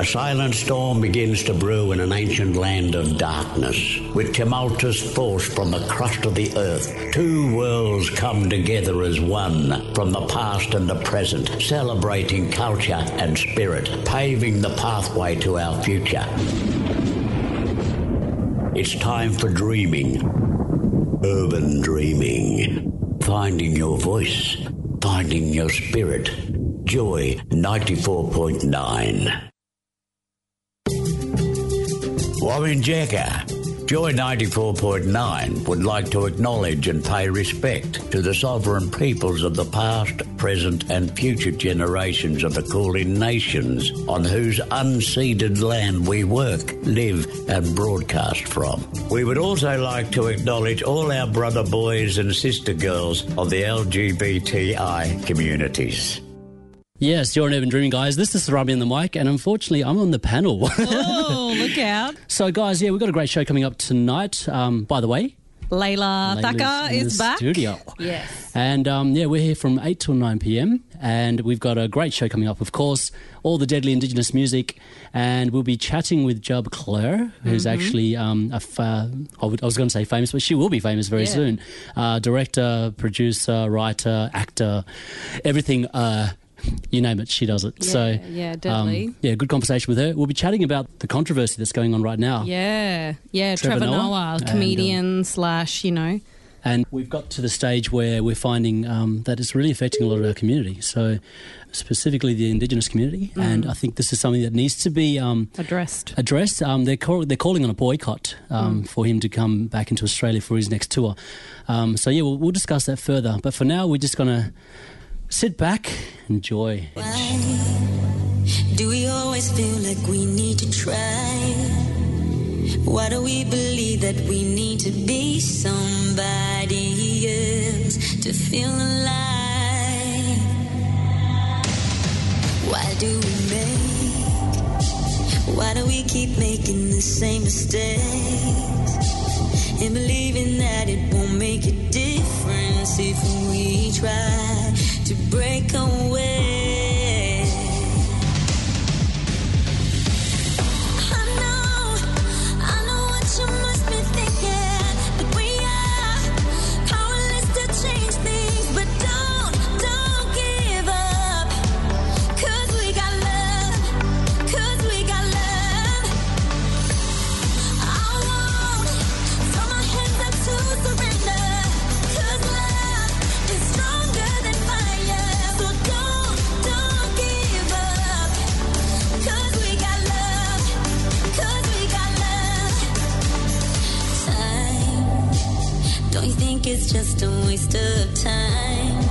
A silent storm begins to brew in an ancient land of darkness. With tumultuous force from the crust of the earth, two worlds come together as one from the past and the present, celebrating culture and spirit, paving the pathway to our future. It's time for dreaming. Urban dreaming. Finding your voice. Finding your spirit. Joy 94.9. Wominjeka. Joy 94.9 would like to acknowledge and pay respect to the sovereign peoples of the past, present, and future generations of the Kulin nations on whose unceded land we work, live, and broadcast from. We would also like to acknowledge all our brother boys and sister girls of the LGBTI communities. Yes, you're an urban dreaming, guys. This is Robbie on the mic, and unfortunately, I'm on the panel. Oh, Look out. so, guys, yeah, we've got a great show coming up tonight. Um, by the way, Layla Layla's Thacker is back. Studio. Yes. And um, yeah, we're here from 8 till 9 p.m. And we've got a great show coming up, of course, all the deadly Indigenous music. And we'll be chatting with Jub Clerc, who's Mm-hmm. actually, um, a fa- I, would- I was going to say famous, but she will be famous very Yeah. soon. Uh, director, producer, writer, actor, everything. Uh, you name it, she does it. so, yeah, deadly. Um, yeah, good conversation with her. We'll be chatting about the controversy that's going on right now. Yeah, yeah. Trevor Trevor, Noah Noah, and, comedian slash, you know. And we've got to the stage where we're finding um, that it's really affecting a lot of our community. So, specifically the Indigenous community. And I think this is something that needs to be um, Addressed. addressed. Um, they're, call- they're calling on a boycott um, for him to come back into Australia for his next tour. Um, so, yeah, we'll, we'll discuss that further. But for now, we're just going to sit back, enjoy. Do we always feel like we need to try? Why do we believe that we need to be somebody else to feel alive? Why do we make? Why do we keep making the same mistakes? And believing that it won't make a difference if we try to break away. Think it's just a waste of time?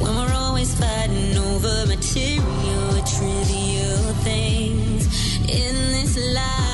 When we're always fighting over material, trivial things in this life.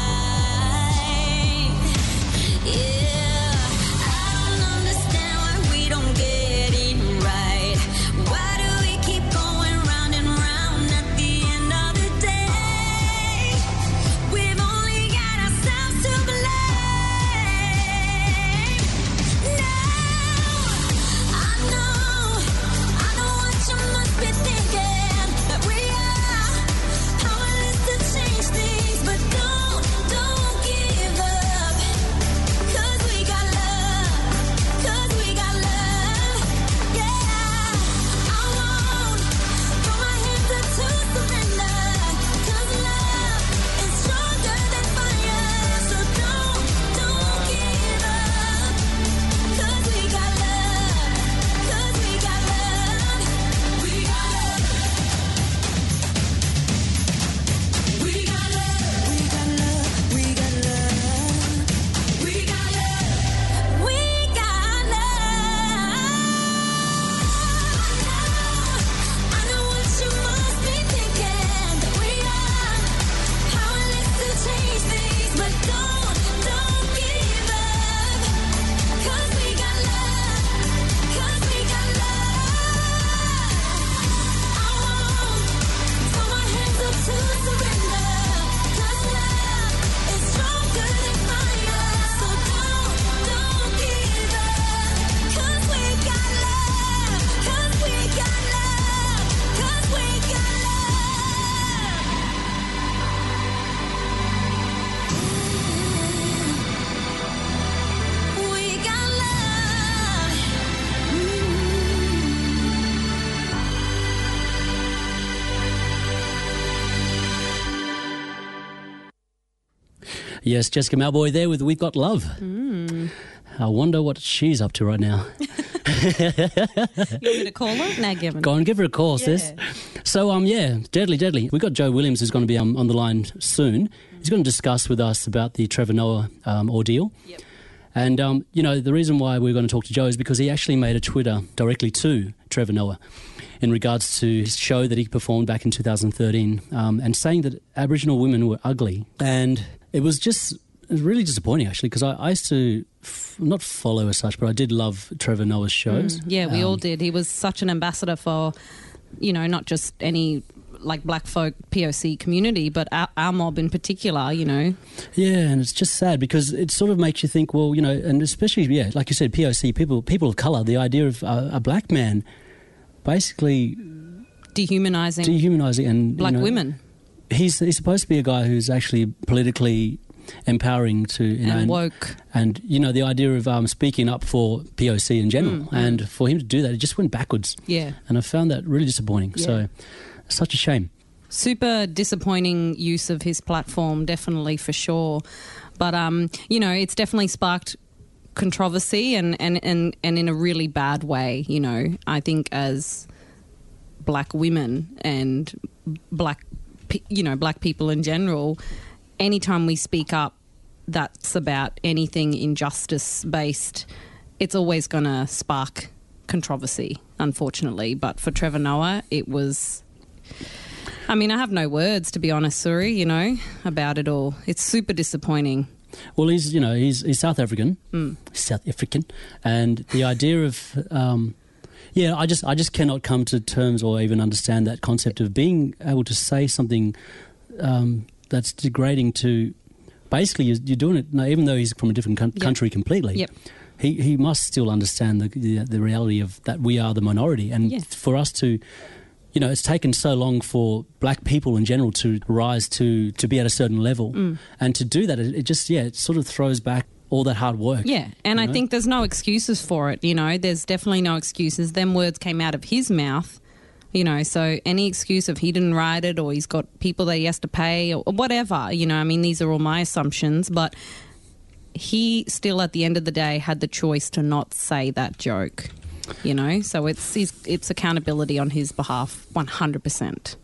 Yes, Jessica Mauboy there with We've Got Love. I wonder what she's up to right now. You want me to call her? Nah, Gavin. Go and give her a call, sis. So, um, yeah, deadly, deadly. We've got Joe Williams who's going to be um, on the line soon. He's going to discuss with us about the Trevor Noah um, ordeal. Yep. And, um, you know, the reason why we're going to talk to Joe is because he actually made a Twitter directly to Trevor Noah in regards to his show that he performed back in 2013 um, and saying that Aboriginal women were ugly. And it was just it was really disappointing, actually, because I, I used to f- not follow as such, but I did love Trevor Noah's shows. Yeah, we all Um, did. He was such an ambassador for, you know, not just any like black folk POC community, but our, our mob in particular, you know. Yeah, and it's just sad because it sort of makes you think, well, you know, and especially, yeah, like you said, POC, people, people of color, the idea of uh, a black man basically Dehumanizing dehumanizing and you black know, women He's he's supposed to be a guy who's actually politically empowering to you know and woke. and you know the idea of um, speaking up for POC in general, and for him to do that, it just went backwards, Yeah. and I found that really disappointing. Yeah. So, such a shame. super disappointing use of his platform, definitely for sure. But um, you know, it's definitely sparked controversy and, and, and, and in a really bad way, you know. I think as black women and black you know, black people in general, anytime we speak up that's about anything injustice based, it's always going to spark controversy, unfortunately. But for Trevor Noah, it was I mean, I have no words to be honest, Suri, you know, about it all. It's super disappointing. Well, he's you know he's he's South African, He's South African, and the idea of um, yeah, I just I just cannot come to terms or even understand that concept of being able to say something um, that's degrading to basically you're, you're doing it. No, even though he's from a different Yep. country completely. Yep. He he must still understand the, the the reality of that we are the minority, and Yeah. for us to. You know, it's taken so long for black people in general to rise to, to be at a certain level. Mm. And to do that, it, it just, yeah, it sort of throws back all that hard work. Yeah, and I know? think there's no excuses for it, you know. There's definitely no excuses. Them words came out of his mouth, you know, so any excuse of he didn't write it or he's got people that he has to pay or whatever, you know, I mean, these are all my assumptions, but he still at the end of the day had the choice to not say that joke. You know, so it's it's, accountability on his behalf, one hundred percent.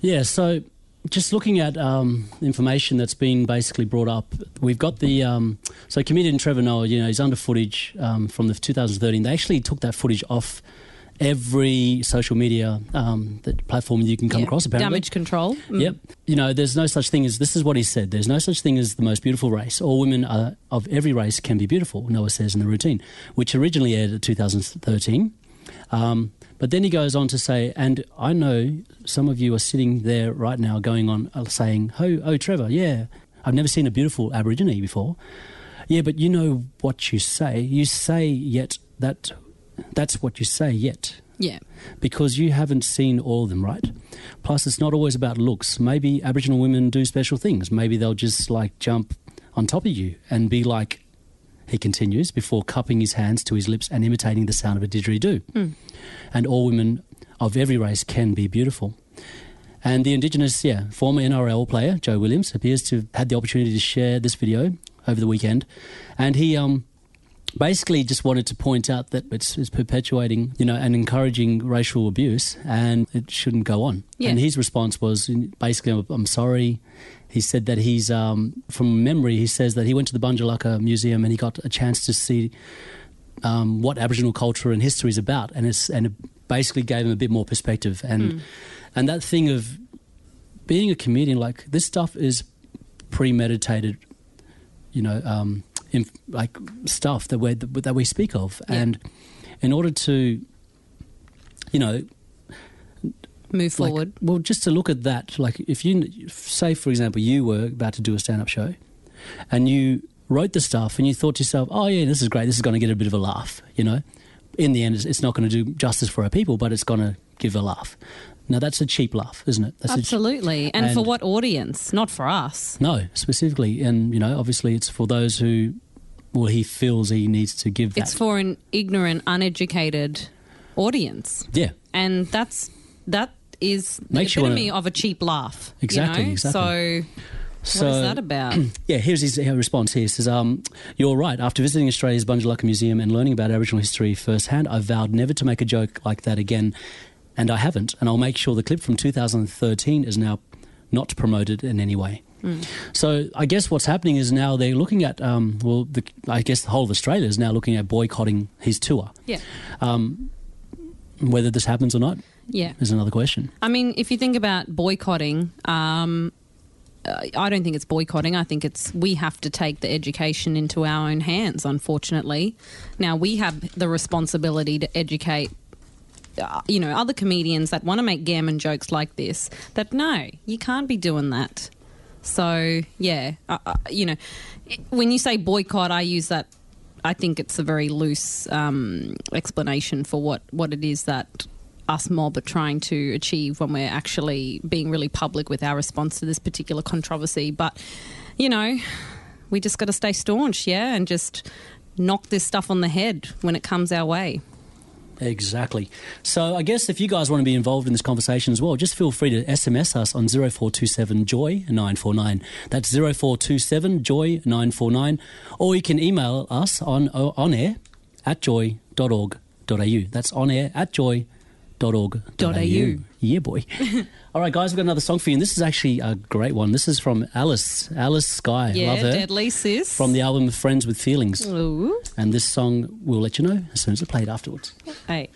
Yeah, so just looking at um, information that's been basically brought up, we've got the um, so comedian Trevor Noah. You know, he's under footage um, from the 2013. They actually took that footage off every social media um, that platform you can come across. Apparently, damage control. Mm. Yep. You know, there's no such thing as this is what he said. There's no such thing as the most beautiful race. All women are, of every race can be beautiful. Noah says in the routine, which originally aired in 2013. Um, but then he goes on to say, and I know some of you are sitting there right now going on uh, saying, oh, oh, Trevor, yeah, I've never seen a beautiful Aborigine before. Yeah, but you know what you say. You say yet that that's what you say yet Yeah. because you haven't seen all of them, right? Plus, it's not always about looks. Maybe Aboriginal women do special things. Maybe they'll just like jump on top of you and be like, he continues, before cupping his hands to his lips and imitating the sound of a didgeridoo. And all women of every race can be beautiful. And the Indigenous, yeah, former NRL player, Joe Williams, appears to have had the opportunity to share this video over the weekend. And he, um, basically just wanted to point out that it's, it's perpetuating, you know, and encouraging racial abuse, and it shouldn't go on. Yeah. And his response was basically, "I'm- "I'm sorry." He said that he's, um, from memory, he says that he went to the Bunjilaka Museum and he got a chance to see um, what Aboriginal culture and history is about, and it's and it basically gave him a bit more perspective. And and that thing of being a comedian, like this stuff is premeditated, you know, um, inf- like stuff that we that we speak of, Yeah. and in order to, you know, Move like, forward. well, just to look at that, like if you say, for example, you were about to do a stand-up show, and you wrote the stuff, and you thought to yourself, "Oh yeah, this is great. This is going to get a bit of a laugh," you know. In the end, it's, it's not going to do justice for our people, but it's going to give a laugh. Now that's a cheap laugh, isn't it? That's Absolutely. And, for what audience? Not for us. no, specifically, and you know, obviously, it's for those who, well, he feels he needs to give that. It's for an ignorant, uneducated audience. yeah, And that's that is Makes the you wanna- epitome of a cheap laugh. you Exactly, know? exactly. So So, what is that about? Yeah, here's his response here. He says, um, You're right. After visiting Australia's Bunjilaka Museum and learning about Aboriginal history firsthand, I vowed never to make a joke like that again. And I haven't. And I'll make sure the clip from 2013 is now not promoted in any way. So I guess what's happening is now they're looking at, um, well, the, I guess the whole of Australia is now looking at boycotting his tour. yeah. Whether this happens or not Yeah. is another question. I mean, if you think about boycotting, um, uh, I don't think it's boycotting. I think it's we have to take the education into our own hands, unfortunately. Now, we have the responsibility to educate. Uh, you know, other comedians that want to make gammon jokes like this, that no, you can't be doing that. So, yeah, uh, uh, you know, when you say boycott, I use that. I think it's a very loose um, explanation for what, what it is that us mob are trying to achieve when we're actually being really public with our response to this particular controversy. But, you know, we just got to stay staunch, yeah, and just knock this stuff on the head when it comes our way. Exactly. So I guess if you guys want to be involved in this conversation as well, just feel free to SMS us on 0427 Joy 949. That's 0427 Joy 949. Or you can email us on uh, on air at joy.org.au. That's on air at joy.org.au. Yeah, boy. All right, guys, we've got another song for you. And this is actually a great one. This is from Alice, Alice Skye. Yeah, Love her. deadly sis. From the album Friends with Feelings. Ooh. And this song we'll let you know as soon as it's played afterwards. Hey.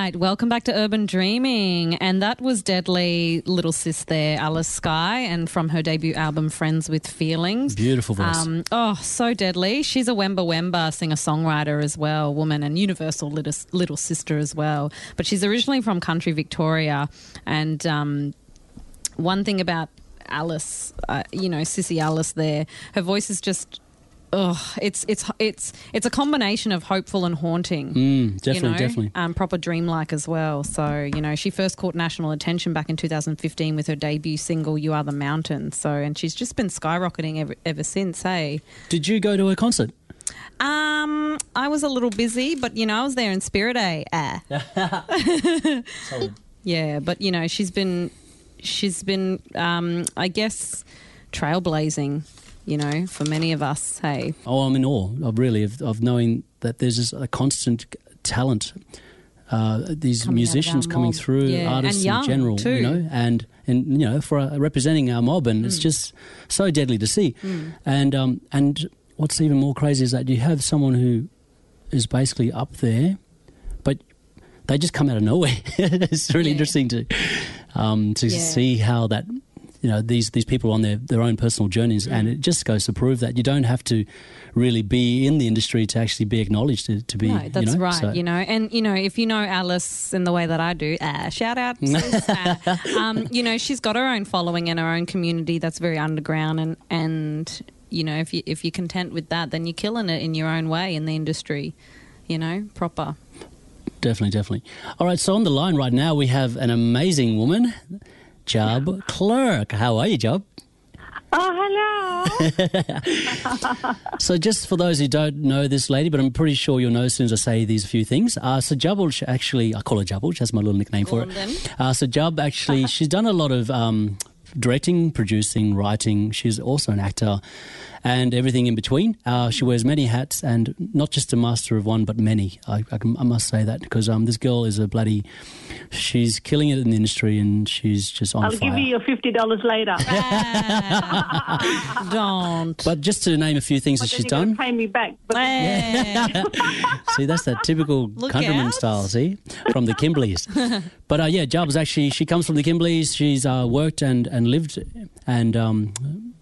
Right, welcome back to Urban Dreaming. And that was Deadly Little Sis there, Alice Skye, and from her debut album, Friends with Feelings. Beautiful voice. Um, oh, so deadly. She's a Wemba Wemba singer songwriter as well, woman, and universal little, little sister as well. But she's originally from country Victoria. And um, one thing about Alice, uh, you know, Sissy Alice there, her voice is just. Oh, it's it's it's it's a combination of hopeful and haunting. Mm, definitely, you know, definitely. um, proper dreamlike as well. So you know, she first caught national attention back in 2015 with her debut single "You Are the Mountain." So, and she's just been skyrocketing ever, ever since. Hey, Did you go to a concert? um, I was a little busy, but you know, I was there in spirit. Eh? Ah. yeah, but you know, she's been she's been, um, I guess, trailblazing. You know, for many of us. Hey, Oh, I'm in awe of really of, of knowing that there's just a constant talent. Uh, these Coming musicians coming through, Yeah, artists in general, too. you know, and and you know, for uh, representing our mob, and it's Mm. just so deadly to see. And um, and what's even more crazy is that you have someone who is basically up there, but they just come out of nowhere. it's really Yeah. interesting to um, to Yeah. see how that you know these these people are on their their own personal journeys, and Mm. it just goes to prove that you don't have to really be in the industry to actually be acknowledged to, to be. No, that's you know? right. So- You know, and you know, if you know Alice in the way that I do, uh, shout out. um, you know, she's got her own following and her own community that's very underground, and and you know, if you if you're content with that, then you're killing it in your own way in the industry. You know, proper. Definitely, definitely. All right, so on the line right now we have an amazing woman, Jub Clerc. How are you, Job? Oh, hello. So, just for those who don't know this lady, but I'm pretty sure you'll know as soon as I say these few things. Uh, so, Jubble, actually, I call her Jubble, that's my little nickname for Go it. Uh, so, Jub, actually, she's done a lot of um, directing, producing, writing. She's also an actor and everything in between. Uh, she wears many hats and not just a master of one, but many. I, I, I must say that because um, this girl is a bloody. She's killing it in the industry and she's just on I'll fire. give you your fifty dollars later. Don't. but just to name a few things that Then she's you gotta done. Pay me back. But. See, that's that typical Look countryman out. style, see, from the Kimberleys. but uh, yeah, Jub's actually, she comes from the Kimberleys. She's uh, worked and, and lived and um,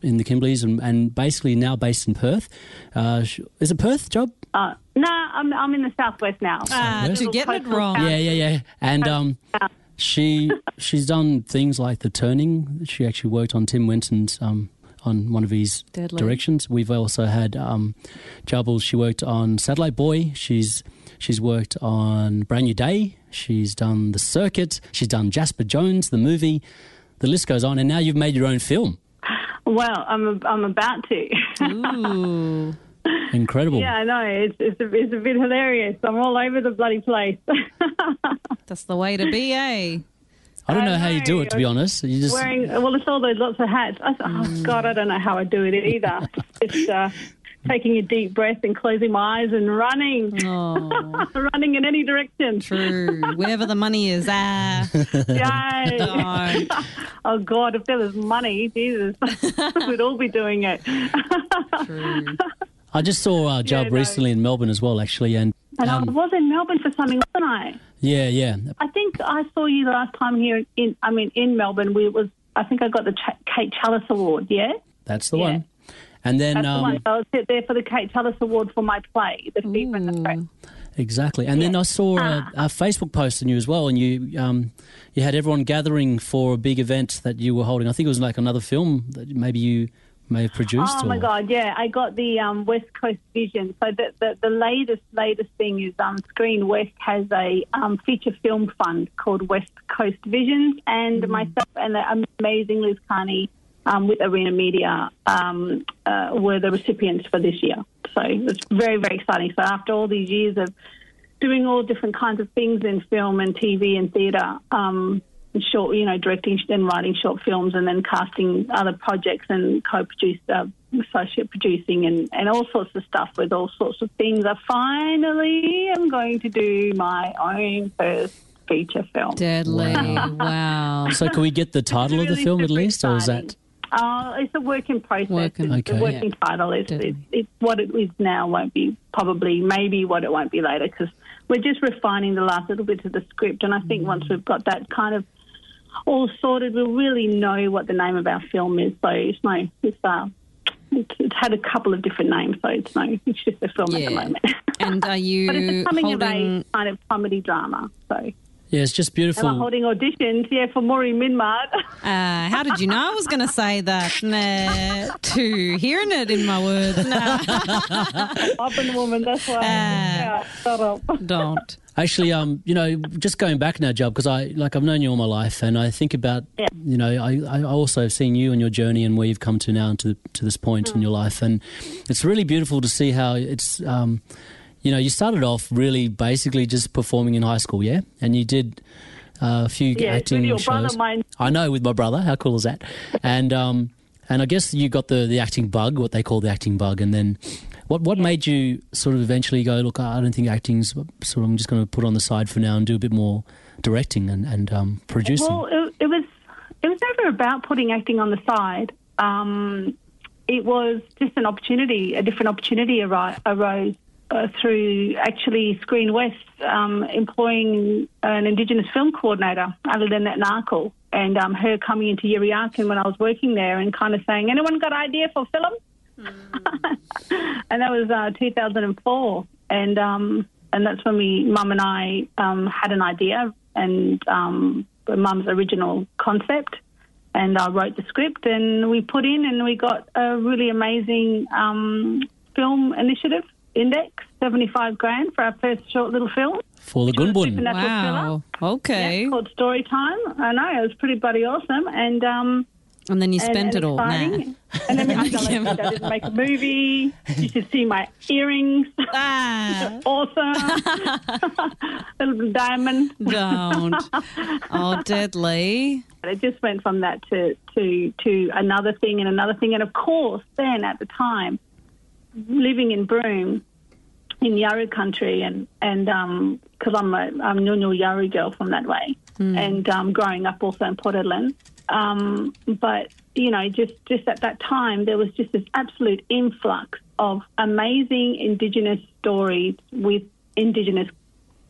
in the Kimberleys and, and basically now based in Perth. Uh, is it Perth, Jub? uh, no, I'm I'm in the southwest now. Ah, West? to getting it wrong. town. Yeah, yeah, yeah. And um, she she's done things like The Turning. She actually worked on Tim Winton's um, on one of his Deadly. directions. We've also had um, Jubble. She worked on Satellite Boy. She's she's worked on Bran Nue Dae. She's done The Circuit. She's done Jasper Jones, the movie. The list goes on. And now you've made your own film. Well, I'm I'm about to. Ooh. Incredible. yeah, I know. It's it's a, it's a bit hilarious. I'm all over the bloody place. That's the way to be, eh? I don't I know how you do it, to be honest. You just Wearing well, it's all those lots of hats. I, oh God, I don't know how I do it either. it's uh, taking a deep breath and closing my eyes and running, Oh, running in any direction. true. Wherever the money is, ah. Yay. Don't. Oh God, if there was money, Jesus, we'd all be doing it. True. I just saw uh, Jub Yeah, no. recently in Melbourne as well, actually, and And I um, was in Melbourne for something, wasn't I? yeah, yeah, I think I saw you the last time here in, I mean, in Melbourne. We was, I think I got the Ch- Kate Challis Award. Yeah, that's the Yeah. one. And then that's um, the I was there for the Kate Challis Award for my play, The Fever and the Fret. Exactly, and then I saw a, a Facebook post on you as well, and you um, you had everyone gathering for a big event that you were holding. I think it was like another film that maybe you may have produced. Oh or, my God! Yeah, I got the um, West Coast Vision. So the, the the latest latest thing is um, Screen West has a um, feature film fund called West Coast Visions, and myself and the amazing Liz Kearney um, with Arena Media um, uh, were the recipients for this year. So it was very, very exciting. So after all these years of doing all different kinds of things in film and TV and theatre, um, and short, you know, directing and writing short films and then casting other projects and co-produce, uh, associate producing and, and all sorts of stuff with all sorts of things. I finally am going to do my own first feature film. Deadly. Wow. So, can we get the title of the film at super least, or is that? Uh, it's a work in process. Work in- It's- Okay. The working title is it's, it's what it is now. Won't be probably maybe what it won't be later because we're just refining the last little bit of the script. And I think once we've got that kind of all sorted, we'll really know what the name of our film is. So it's no, it's uh, it's, it's had a couple of different names, so it's no, it's just a film at the moment. And are you but it's a coming of age kind of comedy drama. So Yeah, it's just am I'm holding auditions? Yeah, for Maury Minmard. Uh, how did you know I was going to say that? Nah, to hearing it in my words. Nah, Up and woman, that's why. yeah, shut up. don't. Actually, um, you know, just going back now, Jub, because I like I've known you all my life, and I think about, Yeah. you know, I, I also have seen you and your journey and where you've come to now and to to this point in your life, and it's really beautiful to see how it's, um, you know, you started off really basically just performing in high school, yeah, and you did uh, a few Yeah, acting with your shows. brother, mine. I know with my brother. How cool is that? And um, and I guess you got the the acting bug, what they call the acting bug, and then. What what made you sort of eventually go? Look, I don't think acting's sort of. I'm just going to put on the side for now and do a bit more directing and and um, producing. Well, it, it was it was never about putting acting on the side. Um, it was just an opportunity, a different opportunity arose uh, through actually Screen West um, employing an Indigenous film coordinator, other than that Narkle, and um, her coming into Yirra Yaakin when I was working there and kind of saying, "Anyone got idea for film?" and that was uh, 2004, and um, and that's when we, Mum and I, um, had an idea and um, Mum's original concept, and I wrote the script, and we put in, and we got a really amazing um, film initiative index, 75 grand for our first short little film. for the Gunbun. Wow. thriller. Okay. Yeah, called Story Time. I know it was pretty bloody awesome, and um, And then you and- spent and it all. Nah. And then we I didn't make a movie. You should see my earrings. Ah, awesome. Little diamond. don't. Oh, deadly. It just went from that to, to, to another thing and another thing. And of course, then at the time, living in Broome, in Yawuru country, and and because I'm a I'm Nyul Nyul Yawuru girl from that way, and um, growing up also in Port Hedland. Um, but you know, just just at that time, there was just this absolute influx of amazing Indigenous stories with Indigenous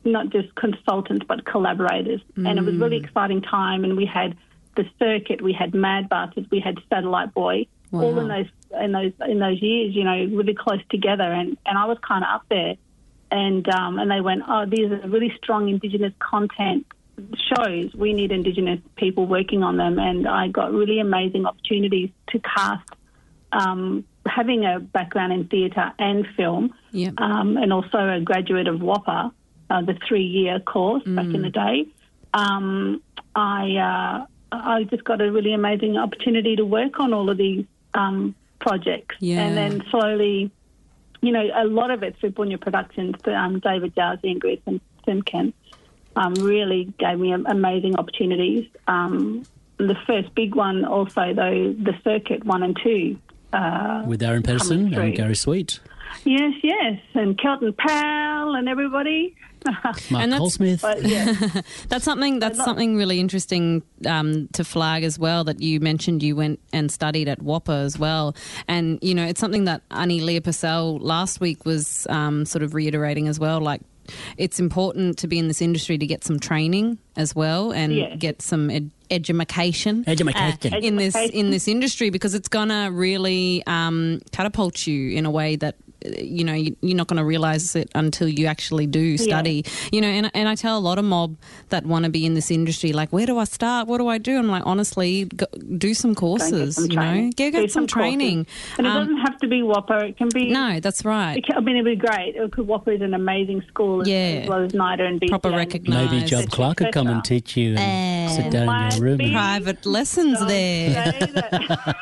not just consultants but collaborators. And it was really exciting time. And we had the circuit, we had Mad Bastards, we had Satellite Boy, all in those in those in those years. You know, really close together. And and I was kind of up there, and um, and they went, oh, these are really strong Indigenous content shows. We need Indigenous people working on them. And I got really amazing opportunities to cast. Um, having a background in theatre and film, Yep. um, and also a graduate of WAAPA, uh, the three-year course back in the day. Um, I uh, I just got a really amazing opportunity to work on all of these um, projects, Yeah. and then slowly, you know, a lot of it through Bunya Productions, um, David Jowsey and Greer Simpkin, um, really gave me amazing opportunities. Um, the first big one, also though, the Circuit one and two. Uh, with Aaron Pedersen and Gary Sweet, Yes, yes, and Kelton Pell and everybody. Mark And that's- Goldsmith. But yeah, That's something. That's something really interesting um, to flag as well. That you mentioned you went and studied at WAAPA as well, and you know it's something that Annie Leah Purcell last week was um, sort of reiterating as well. Like it's important to be in this industry to get some training as well and Yeah. get some ed- education, Edumacation. uh, in this in this industry because it's gonna really um, catapult you in a way that uh, you know you, you're not going to realize it until you actually do study you know and, and i tell a lot of mob that want to be in this industry like where do i start what do i do i'm like honestly go, do some go get courses some you know get, get some, courses. training And it Um, doesn't have to be WAAPA. It can be. no that's right It can, I mean, it'd be great. Because WAAPA is an amazing school as, Yeah. as well as NIDA and BCA. Proper and- recognised. Maybe Jub Clark could come and teach you. And, Sit down in your room. and- Private lessons there. Say that-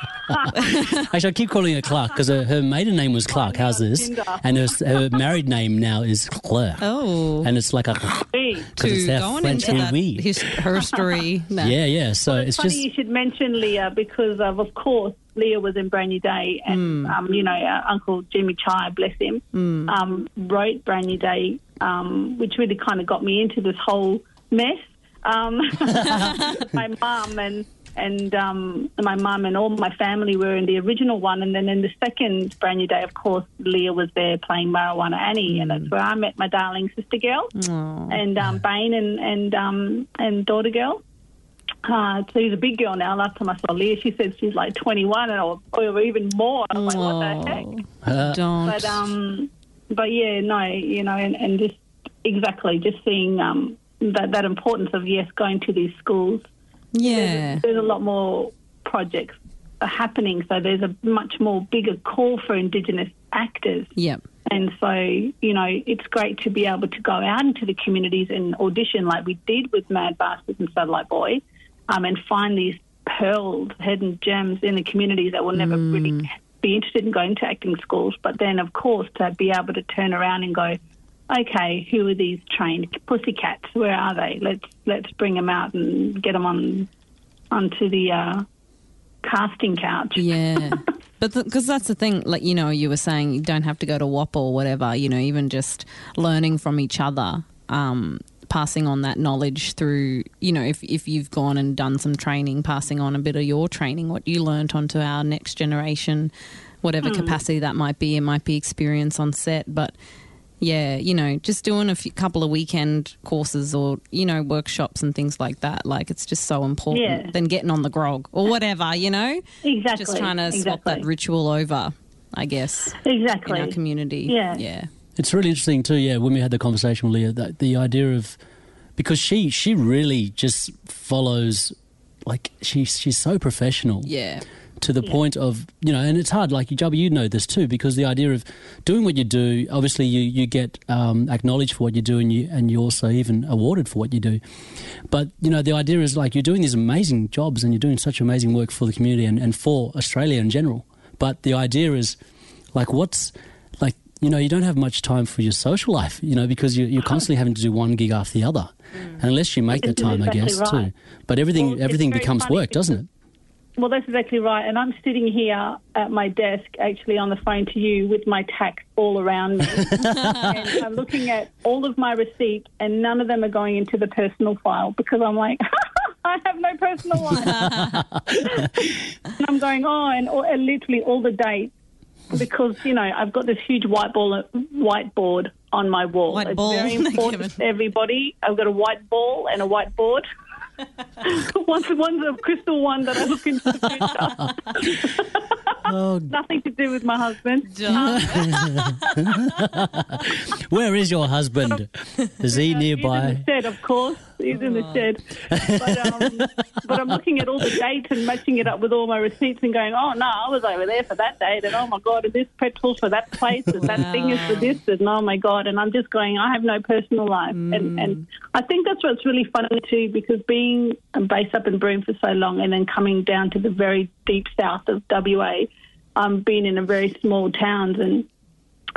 Actually, I keep calling her Clark because her, her maiden name was Clark. How's this? Tinder. And her, her married name now is Claire. Oh, And it's like a See, because it's to their going French into that oui. his, her story. No. Yeah, yeah. So it's, it's funny just you should mention Leah because of, of course Leah was in Bran Nue Dae and um, you know our Uncle Jimmy Chi, bless him, um, wrote Bran Nue Dae, um, which really kind of got me into this whole mess. Um, my mum and and um, my mum and all my family were in the original one, and then in the second Bran Nue Dae, of course, Leah was there playing Marijuana Annie, and that's where I met my darling sister girl and um, Bane and and um, and daughter girl. Uh, so she's a big girl now. Last time I saw Leah, she said she's like 21 or, or even more. I'm like, what the heck? uh, Don't. But um, but yeah, no, you know, and, and just exactly just seeing um that that importance of yes, going to these schools. Yeah. There's a lot more projects happening, so there's a much more bigger call for Indigenous actors. Yep. And so, you know, it's great to be able to go out into the communities and audition like we did with Mad Bastards and Satellite Boy um, and find these pearls, hidden gems in the communities that will never really be interested in going to acting schools. But then, of course, to be able to turn around and go, okay, who are these trained pussycats? Where are they? Let's let's bring them out and get them on onto the uh, casting couch. Yeah. But because that's the thing, like, you know, you were saying you don't have to go to WAP or whatever, you know, even just learning from each other, um, passing on that knowledge through, you know, if, if you've gone and done some training, passing on a bit of your training, what you learnt onto our next generation, whatever capacity that might be. It might be experience on set, but yeah, you know, just doing a few, couple of weekend courses or you know workshops and things like that. Like it's just so important Yeah. than getting on the grog or whatever. You know, Exactly. just trying to swap exactly. that ritual over. I guess Exactly. in our community. Yeah. yeah, It's really interesting too. Yeah, when we had the conversation with Leah, that the idea of because she she really just follows like she she's so professional yeah, to the point of you know, and it's hard. Like you, Jubby, you know this too, because the idea of doing what you do, obviously you you get um, acknowledged for what you do, and you and you also even awarded for what you do. But you know, the idea is like you're doing these amazing jobs, and you're doing such amazing work for the community and, and for Australia in general. But the idea is like what's like you know you don't have much time for your social life you know because you, you're constantly having to do one gig after the other and unless you make the That's time i guess right. too but everything Well, everything becomes work doesn't it Well, that's exactly right. And I'm sitting here at my desk, actually on the phone to you, with my tax all around me. and I'm looking at all of my receipts, and none of them are going into the personal file because I'm like, I have no personal one. and I'm going, oh, and, all, and literally all the dates. Because you know I've got this huge whiteboard whiteboard on my wall. White it's ball, very important Kevin. to everybody. I've got a white ball and a whiteboard. one's, one's a crystal one that I look into the future. oh Nothing to do with my husband. where is your husband is he He's in nearby the shed, of course. He's in the shed. But, um, but I'm looking at all the dates and matching it up with all my receipts and going, oh, no, I was over there for that date. And oh, my God, and this petrol's for that place. And that thing is for this. And oh, my God. And I'm just going, I have no personal life. And, and I think that's what's really funny, too, because being based up in Broome for so long and then coming down to the very deep south of WA, um, being in a very small towns and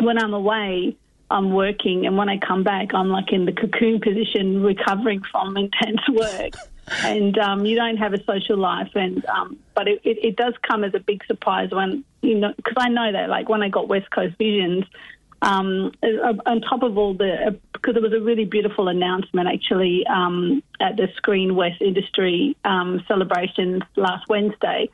when I'm away, I'm working, and when I come back, I'm like in the cocoon position, recovering from intense work. and um, you don't have a social life, and um, but it, it, it does come as a big surprise when you know because I know that like when I got West Coast Visions, um, on top of all the because it was a really beautiful announcement actually um, at the Screen West Industry um, celebrations last Wednesday,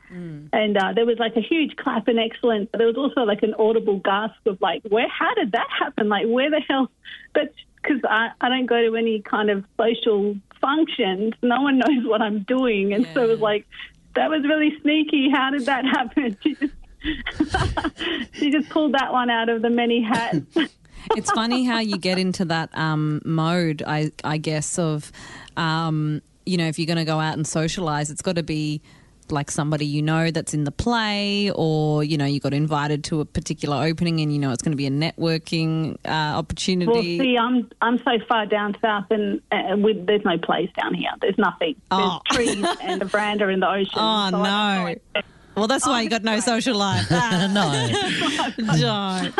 and uh, there was like a huge clap and excellence. But there was also like an audible gasp of like, where? How did that happen? Like, where the hell? But because I, I don't go to any kind of social functions. No one knows what I'm doing, and so it was like that was really sneaky. How did that happen? She just she just pulled that one out of the many hats. it's funny how you get into that um, mode, I, I guess, of, um, you know, if you're going to go out and socialize, it's got to be like somebody you know that's in the play, or you know you got invited to a particular opening and you know it's going to be a networking uh, opportunity? Well, see, I'm I'm so far down south, and uh, with, there's no place down here. There's nothing. Oh. There's trees and a veranda in the ocean. Oh, so no. Don't know. well, that's why you got no social life. No, don't.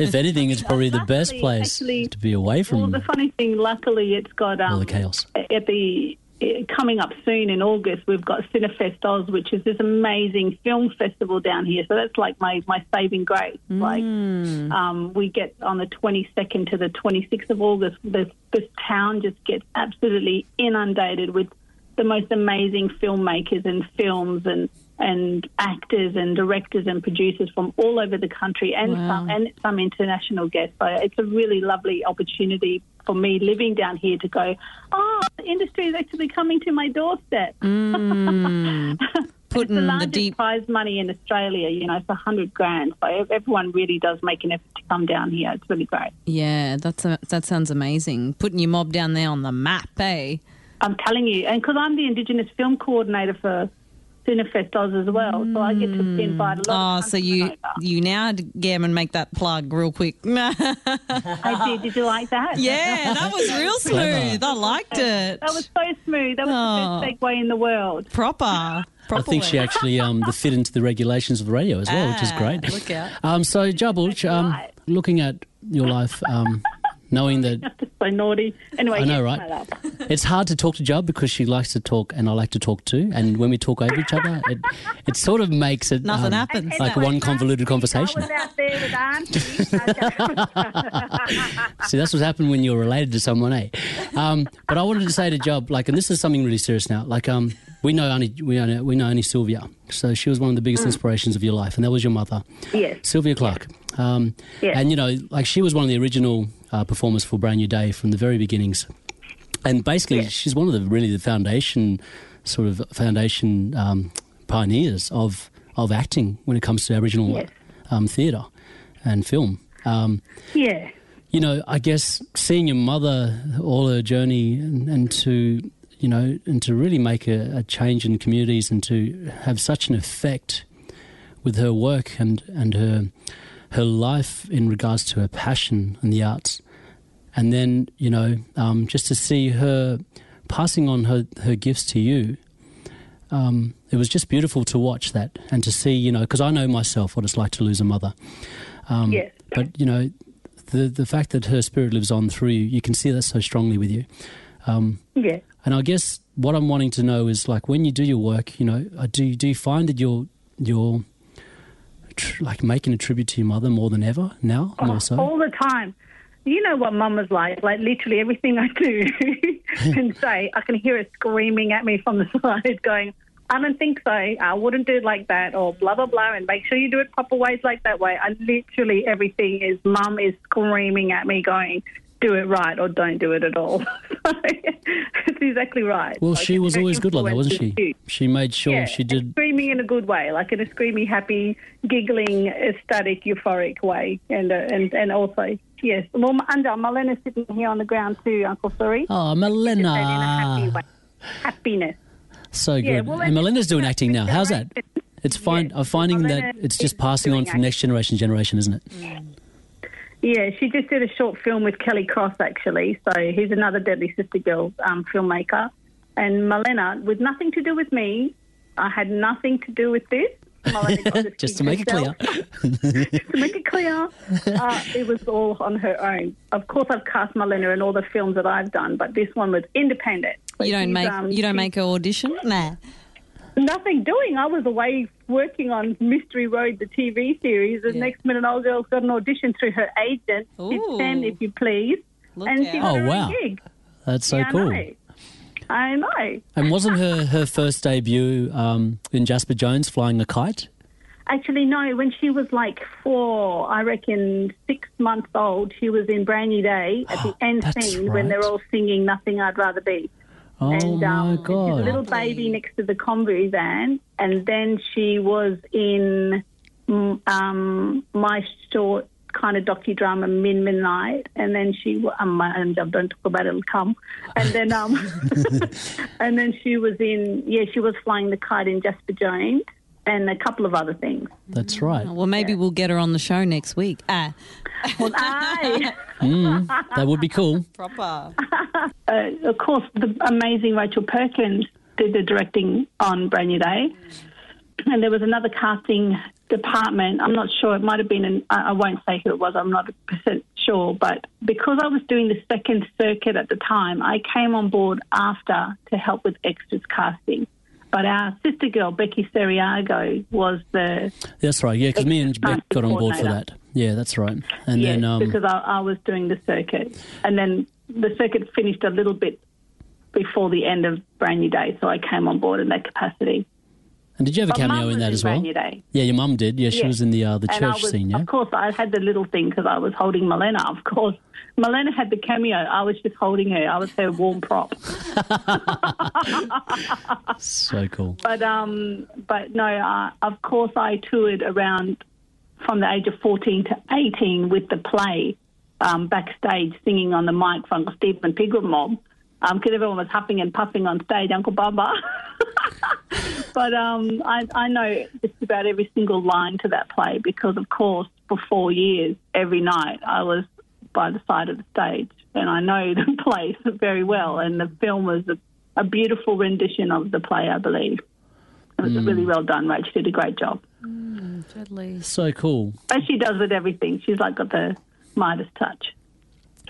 if anything, it's probably the best place actually- to be away Well, from the funny thing, luckily, it's got um, all the chaos. at the uh, coming up soon in August. We've got Cinefest Oz, which is this amazing film festival down here. So that's like my my saving grace. Like um, we get on the 22nd to the 26th of August. This this town just gets absolutely inundated with the most amazing filmmakers and films and and actors and directors and producers from all over the country and Wow. some and some international guests. So it's a really lovely opportunity for me living down here to go, oh, the industry is actually coming to my doorstep. Mm. Putting the the largest deep. prize money in Australia, you know, it's a hundred grand. So everyone really does make an effort to come down here. It's really great. Yeah, that's a, that sounds amazing. Putting your mob down there on the map, eh? I'm telling you, and because I'm the Indigenous film coordinator for Cinefest Oz as well, so I get to invite a Oh, lot. of so you over. you now Gammon make that plug real quick. I did. Did you like that? yeah, that was real smooth. I liked it. That was so smooth. That was Oh. the best segue in the world. proper. I think she actually um, the fit into the regulations of the radio as well, which is Ah, great. look out. Um, so, Jabul, um, right. looking at your life, um, knowing that Just so naughty. Anyway, I know, right? it's hard to talk to Jub because she likes to talk and I like to talk too. And when we talk over each other, it, it sort of makes it Nothing um, happens. like one convoluted conversation. was out there with Auntie. See, that's what happened when you're related to someone, eh? Um, but I wanted to say to Jub, like, and this is something really serious now. Like, um, we know only we know we know only Sylvia, so she was one of the biggest inspirations of your life, and that was your mother, yes. Sylvia Clark. Um, Yeah. And you know, like, she was one of the original uh, performers for Bran Nue Dae from the very beginnings, and basically, Yeah. she's one of the really the foundation sort of foundation um, pioneers of of acting when it comes to Aboriginal Yes. um, theatre and film. Um, Yeah. you know, I guess seeing your mother, all her journey, and, and to, you know, and to really make a, a change in communities and to have such an effect with her work and, and her her life in regards to her passion in the arts, and then you know, um, just to see her passing on her her gifts to you. Um, it was just beautiful to watch that and to see, you know, because I know myself what it's like to lose a mother. Um, Yes. But you know, the the fact that her spirit lives on through you, you can see that so strongly with you. Um, Yeah. and I guess what I'm wanting to know is like when you do your work, you know, uh, do do you find that you're you're tr- like making a tribute to your mother more than ever now, oh, more so? All the time. You know what mum was like. Like literally everything I do and say, I can hear her screaming at me from the side, going, "I don't think so. I wouldn't do it like that," or blah blah blah. And make sure you do it proper ways like that way. I literally everything is mum is screaming at me, going, "Do it right or don't do it at all." it's exactly right. Well, Like, she was always good like that, wasn't she? huge. She made sure Yeah, she did. screaming in a good way, like in a screamy, happy, giggling, ecstatic, euphoric way, and uh, and and also yes. Well, under Malena's sitting here on the ground too, Uncle Sorry. Oh, In a happy way, happiness. so good. Yeah, well, and Melinda's doing acting now. How's that? It's fine. Yes, I'm finding that it's just passing on from next generation to generation, isn't it? Yeah, she just did a short film with Kelly Cross actually. So he's another Deadly Sister Girl um, filmmaker, and Malena, with nothing to do with me, I had nothing to do with this. Malena got Just to make it clear. to make it clear, uh, it was all on her own. Of course, I've cast Malena in all the films that I've done, but this one was independent. So You don't make um, you don't make her audition. Nah. nothing doing. I was away working on Mystery Road, the TV series. and Yeah. next minute, old girl's got an audition through her agent. Did Ooh. ten, if you please, Look and she out. got Oh, her wow. gig. That's so Yeah, cool. I know. I know. And wasn't her, her first debut um, in Jasper Jones flying a kite? Actually, no. When she was like four, I reckon six months old, she was in Bran Nue Dae at the end That's scene when they're all singing "Nothing I'd Rather Be." Oh and my um, and she's a little baby next to the convoy van, and then she was in um, my short kind of docudrama Min Midnight, and then she um, and I don't talk about it, it'll come, and then um, and then she was in yeah she was flying the kite in Jasper Jones and a couple of other things. That's right. Well, maybe we'll get her on the show next week. Ah, Well, aye. That would be cool. proper. uh, of course, the amazing Rachel Perkins did the directing on Bran Nue Dae, and there was another casting department. I'm not sure. It might have been. An, I I won't say who it was. I'm not percent sure. But because I was doing the second circuit at the time, I came on board after to help with extras casting. But our sister girl Becky Seriago was the That's right. Yeah, because me and Beck got on board for that. Yeah, that's right. And yes, then um, because I, I was doing the circuit, and then the circuit finished a little bit before the end of Bran Nue Dae, so I came on board in that capacity. and did you have a But cameo in that as well? Bran Nue Dae. Yeah, your mum did. Yeah, she Yeah. was in the uh, the And church was, scene. Yeah. Of course, I had the little thing because I was holding Milena. Of course, Milena had the cameo. I was just holding her. I was her warm prop. So cool. But um, but no, uh, of course, I toured around from the age of fourteen to eighteen with the play um, backstage, singing on the mic from Stephen Pigram mob because everyone was huffing and puffing on stage, Uncle Bubba. but um, I, I know just about every single line to that play because, of course, for four years, every night I was by the side of the stage, and I know the play very well. And the film was a, a beautiful rendition of the play, I believe. It was really well done, Rach. She did a great job. Deadly. So cool. As she does with everything. She's like got the Midas touch.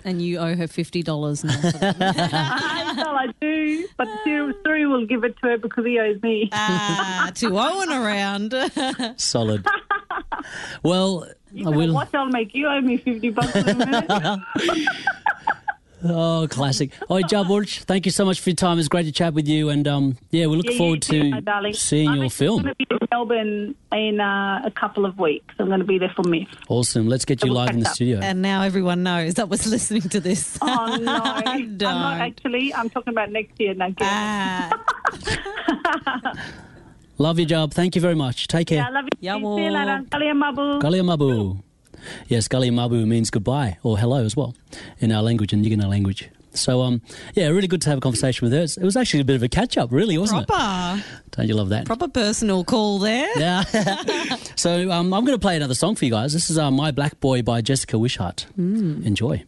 And you owe her fifty dollars now. For that. I know I do, but Siri Siri will give it to her because he owes me. ah, to Owen around. Solid. well, You I will. watch, I'll make you owe me 50 bucks in a minute. Oh, classic. Oh, Jaburj, thank you so much for your time. It's great to chat with you, and um, yeah, we look Yeah, forward to darling. seeing I'm your actually film. going to be in Melbourne in uh, a couple of weeks. I'm going to be there for me. Awesome. Let's get you We'll live in the up. studio. and now everyone knows that was listening to this. Oh, no. I'm Don't. actually. I'm talking about next year. Now, get. Ah, Love your job. Thank you very much. Take care. Yeah, I love you. Yawo. See you later. Kalia Mabu. Galia Mabu. Yes, Galia Mabu means goodbye or hello as well in our language, in Yigana language. So, um, yeah, really good to have a conversation with her. It was actually a bit of a catch up, really, wasn't it? proper, it? Don't you love that? proper personal call there. Yeah. so um, I'm going to play another song for you guys. This is uh, My Black Boy by Jessica Wishart. Enjoy.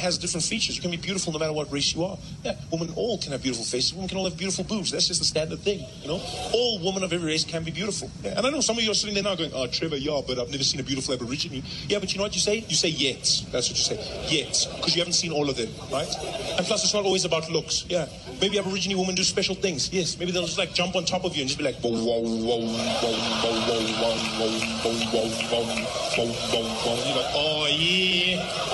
Has different features. You can be beautiful no matter what race you are. Yeah, women all can have beautiful faces. Women can all have beautiful boobs. That's just a standard thing, you know. All women of every race can be beautiful. Yeah, and I know some of you are sitting there now going, "Oh, Trevor, yeah, but I've never seen a beautiful Aborigine." Yeah, but you know what you say? You say yet. That's what you say. Yet, because you haven't seen all of them, right? And plus, it's not always about looks. Yeah, maybe Aborigine women do special things. Yes, maybe they'll just like jump on top of you and just be like, "Whoa, whoa, whoa, whoa, whoa, whoa, whoa, whoa, whoa, whoa, whoa, whoa, whoa, whoa, whoa." You're like, "Oh yeah, oh yeah."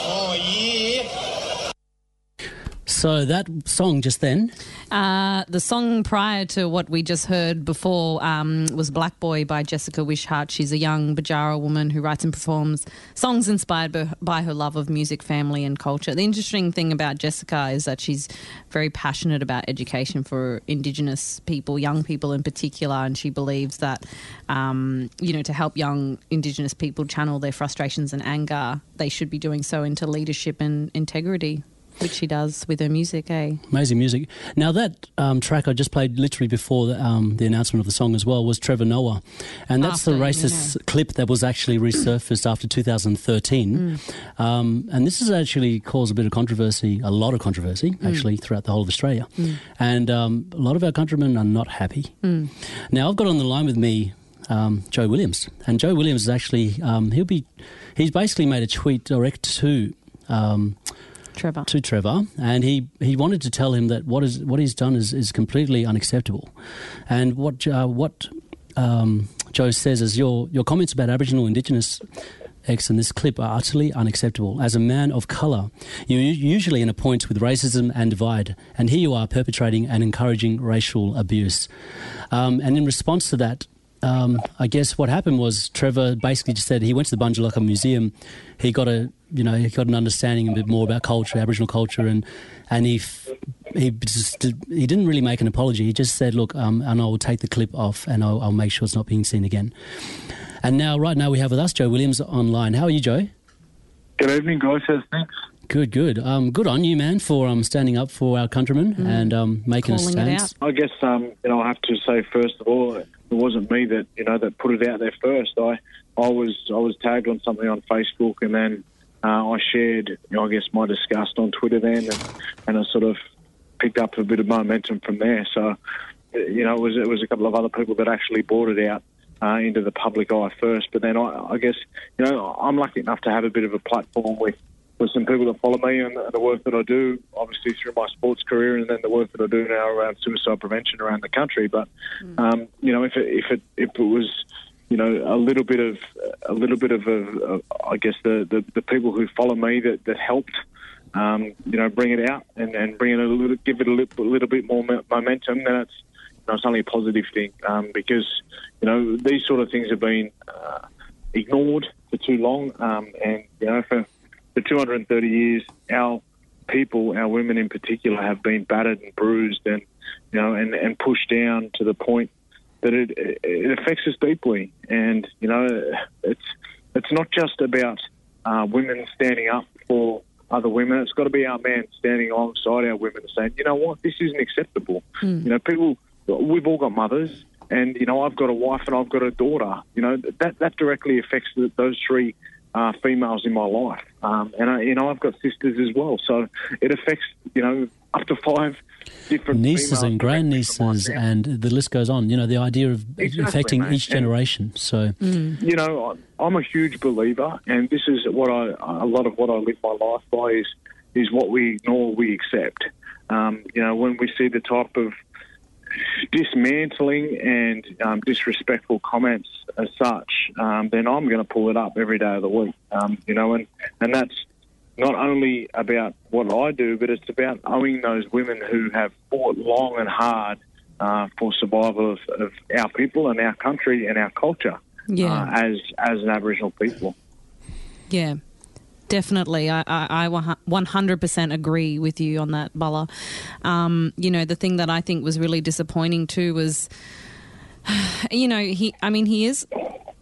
So that song just then, Uh, the song prior to what we just heard before um, was Black Boy by Jessica Wishart. She's a young Bajara woman who writes and performs songs inspired by, her love of music, family, and culture. The interesting thing about Jessica is that she's very passionate about education for Indigenous people, young people in particular, and she believes that, um, you know, to help young Indigenous people channel their frustrations and anger, they should be doing so into leadership and integrity. Which she does with her music, eh? amazing music. Now that um, track I just played literally before the, um, the announcement of the song as well was Trevor Noah, and that's the After, racist clip that was actually resurfaced after 2013. Um, and this has actually caused a bit of controversy, a lot of controversy actually throughout the whole of Australia, and um, a lot of our countrymen are not happy. Now I've got on the line with me. Um, Joe Williams, and Joe Williams is actually um, he'll be he's basically made a tweet direct to um, Trevor. to Trevor, and he, he wanted to tell him that what is what he's done is, is completely unacceptable, and what uh, what um, Joe says is your your comments about Aboriginal Indigenous X in this clip are utterly unacceptable. As a man of colour, you're usually in a point with racism and divide, and here you are perpetrating and encouraging racial abuse. Um, and in response to that, um, I guess what happened was Trevor basically just said he went to the Bunjilaka Museum. He got a you know he got an understanding a bit more about culture, Aboriginal culture, and and he f- he just did, he didn't really make an apology. He just said, "Look, um, and I will take the clip off, and I'll, I'll make sure it's not being seen again." And now, right now, we have with us Joe Williams online. How are you, Joe? Good evening, guys. Things? Good, good. Um, good on you, man, for um, standing up for our countrymen and um, making a Calling stand. out. I guess um, you know I have to say first of all, it wasn't me that you know that put it out there first. I I was I was tagged on something on Facebook, and then uh, I shared you know I guess my disgust on Twitter then, and, and I sort of picked up a bit of momentum from there. So you know it was it was a couple of other people that actually brought it out. Uh, into the public eye first, but then I, I guess you know I'm lucky enough to have a bit of a platform with with some people that follow me and, and the work that I do, obviously through my sports career, and then the work that I do now around suicide prevention around the country. But um, you know, if it, if it if it was you know a little bit of a little bit of, a, a, I guess the, the the people who follow me that that helped. Um, you know, bring it out and, and bring it a little, give it a little, little bit more momentum. Then it's, you know, it's only a positive thing um, because you know these sort of things have been uh, ignored for too long, um, and you know for for 230 years, our people, our women in particular, have been battered and bruised and you know and, and pushed down to the point that it it affects us deeply. And you know, it's it's not just about uh, women standing up for other women. It's got to be our men standing alongside our women and saying, you know what, this isn't acceptable. You know, people, we've all got mothers, and you know, I've got a wife and I've got a daughter. You know, that that directly affects the, those three. Uh, females in my life, um, and I, you know I've got sisters as well, so it affects you know up to five different Nieces and grandnieces, and the list goes on. You know, the idea of Exactly, affecting mate. each And- generation. So, you know, I'm a huge believer, and this is what I a lot of what I live my life by is is what we ignore, we accept. Um, you know, when we see the type of dismantling and um, disrespectful comments as such, um, then I'm going to pull it up every day of the week. Um, you know, and and that's not only about what I do, but it's about owing those women who have fought long and hard uh, for survival of, of our people and our country and our culture Yeah. uh, as as an Aboriginal people. Yeah, definitely. I, I, I 100% agree with you on that, Bulla. Um, you know, the thing that I think was really disappointing too was, you know, he, I mean, he is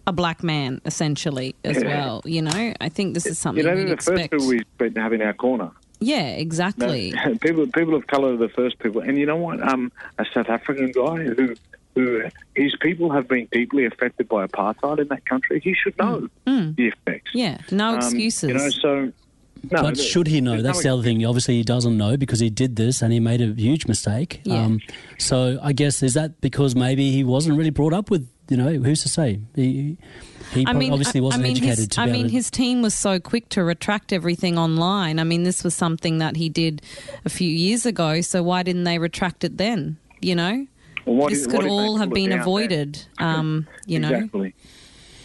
a black man essentially as well. You know, I think this is You something know, we'd the first expect. people we've been having our corner. yeah, exactly. No, people, people of colour are the first people, and you know what? Um, a South African guy who, who his people have been deeply affected by apartheid in that country. He should know the effects. Yeah, no Um, excuses. You know, so. No, but should he know? That's no the other thing. Obviously, he doesn't know because he did this and he made a huge mistake. Um, Yeah. so I guess is that because maybe he wasn't really brought up with you know who's to say he he prob- obviously I- wasn't I mean, educated his, to I mean, to, his team was so quick to retract everything online. I mean, this was something that he did a few years ago. So why didn't they retract it then? You know, Well, why this did- why could did all have been avoided. Um, you know, Exactly.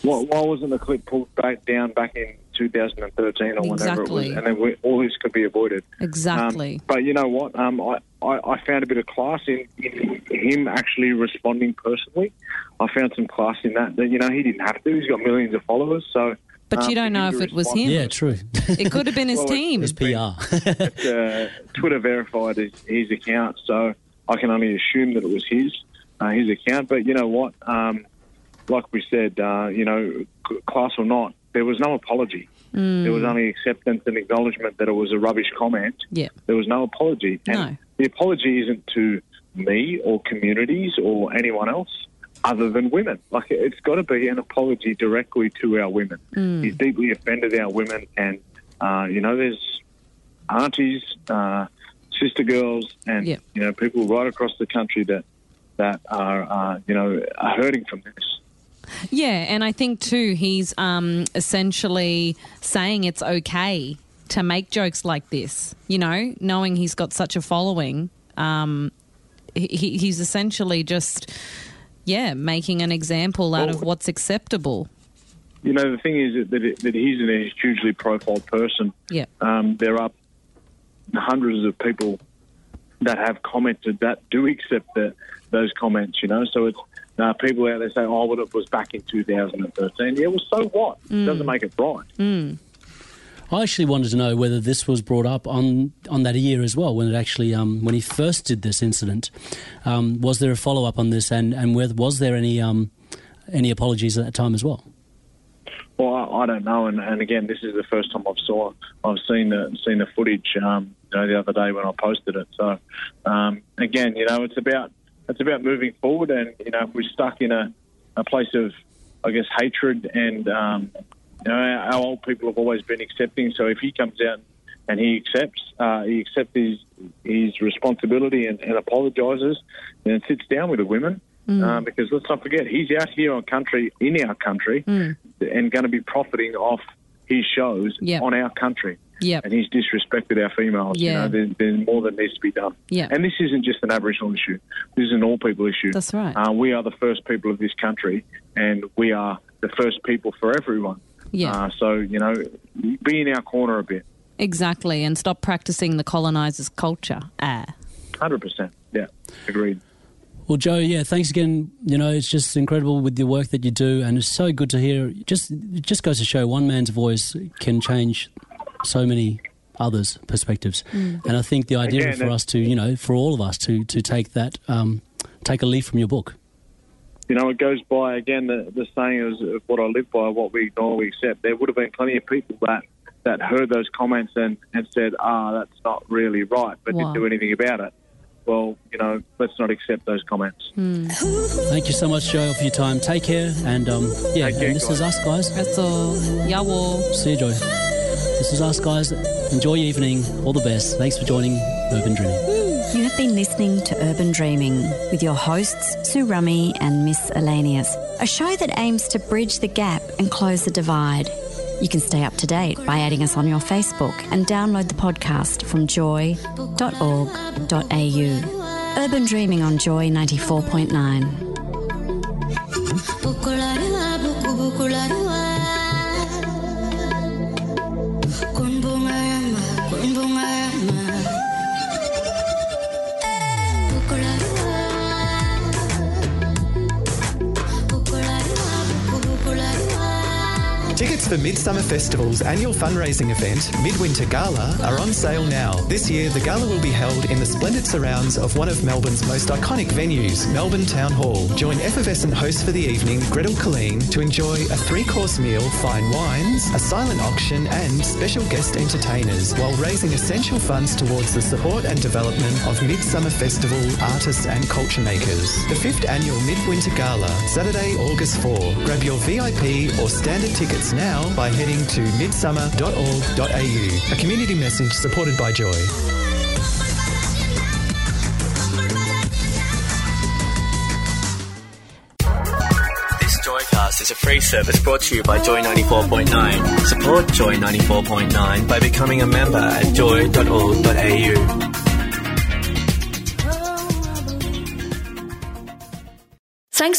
Why, why wasn't the clip pulled back down back in 2013 or whenever it was, and then we, all this could be avoided? exactly. Um, but you know what? Um, I, I, I found a bit of class in, in him actually responding personally. I found some class in that. That you know he didn't have to. He's got millions of followers, so. But um, you don't know if it was him. yeah, true. it could have been his Well, team. His PR. uh, Twitter verified his, his account, so I can only assume that it was his uh, his account. But you know what? Um, like we said, uh, you know, class or not, there was no apology. There was only acceptance and acknowledgement that it was a rubbish comment. Yeah. There was no apology. And No. the apology isn't to me or communities or anyone else other than women. Like it's got to be an apology directly to our women. He's deeply offended our women, and uh, you know, there's aunties, uh, sister girls, and Yeah. you know, people right across the country that that are uh, you know are hurting from this. Yeah, and I think too he's um, essentially saying it's okay to make jokes like this. You know, knowing he's got such a following, um, he, he- he's essentially just yeah making an example out of what's acceptable. You know, the thing is that, that, that he's a hugely profiled person. Yeah, Um, there are hundreds of people that have commented that do accept the, those comments, you know. So it's uh, people out there say, oh, well, it was back in 2013. Yeah, well, so what? It doesn't make it right. I actually wanted to know whether this was brought up on on that year as well when it actually um, when he first did this incident. Um, was there a follow up on this, and and was there any um, any apologies at that time as well? Well, I, I don't know, and, and again, this is the first time I've saw I've seen the seen the footage. Um, you know, the other day when I posted it. So, um, again, you know, it's about it's about moving forward, and you know, if we're stuck in a, a place of, I guess, hatred, and um, you know, our, old people have always been accepting. So, if he comes out and he accepts, uh, he accepts his his responsibility and, and apologises, and sits down with the women. Um, because let's not forget, he's out here on country, in our country, and going to be profiting off his shows Yep. on our country. Yep. And he's disrespected our females. You know, there, there's more that needs to be done. Yeah. And this isn't just an Aboriginal issue. This is an all people issue. That's right. Uh, we are the first people of this country, and we are the first people for everyone. Yeah. Uh, so, you know, be in our corner a bit. exactly, and stop practicing the colonizers' culture. Ah. 100%. Yeah. Agreed. Well, Joe, yeah, thanks again. You know, it's just incredible with the work that you do, and it's so good to hear. Just, it just goes to show one man's voice can change so many, others' perspectives. Mm. And I think the idea Again, for us to, you know, for all of us to to take that, um, take a leaf from your book. you know, it goes by again the, the saying is of what I live by, what we ignore, we accept. There would have been plenty of people that that heard those comments and, and said, ah, that's not really right, but Wow. didn't do anything about it. Well, you know, let's not accept those comments. Thank you so much, Joy, for your time. Take care, and um, yeah, Take care, and this is us, guys. That's all. Yawo. See you, Joy. This is us, guys. Enjoy your evening. All the best. Thanks for joining Urban Dreaming. You have been listening to Urban Dreaming with your hosts, Sue Rummy and Miss Elanius, a show that aims to bridge the gap and close the divide. You can stay up to date by adding us on your Facebook and download the podcast from joy.org.au. Urban Dreaming on Joy 94.9. Tickets for Midsummer Festival's annual fundraising event, Midwinter Gala, are on sale now. This year, the gala will be held in the splendid surrounds of one of Melbourne's most iconic venues, Melbourne Town Hall. Join effervescent host for the evening, Gretel Killeen, to enjoy a three-course meal, fine wines, a silent auction, and special guest entertainers, while raising essential funds towards the support and development of Midsummer Festival artists and culture makers. The fifth annual Midwinter Gala, Saturday, August 4. Grab your VIP or standard tickets now by heading to midsummer.org.au. A community message supported by Joy. This Joycast is a free service brought to you by Joy 94.9. Support Joy 94.9 by becoming a member at joy.org.au.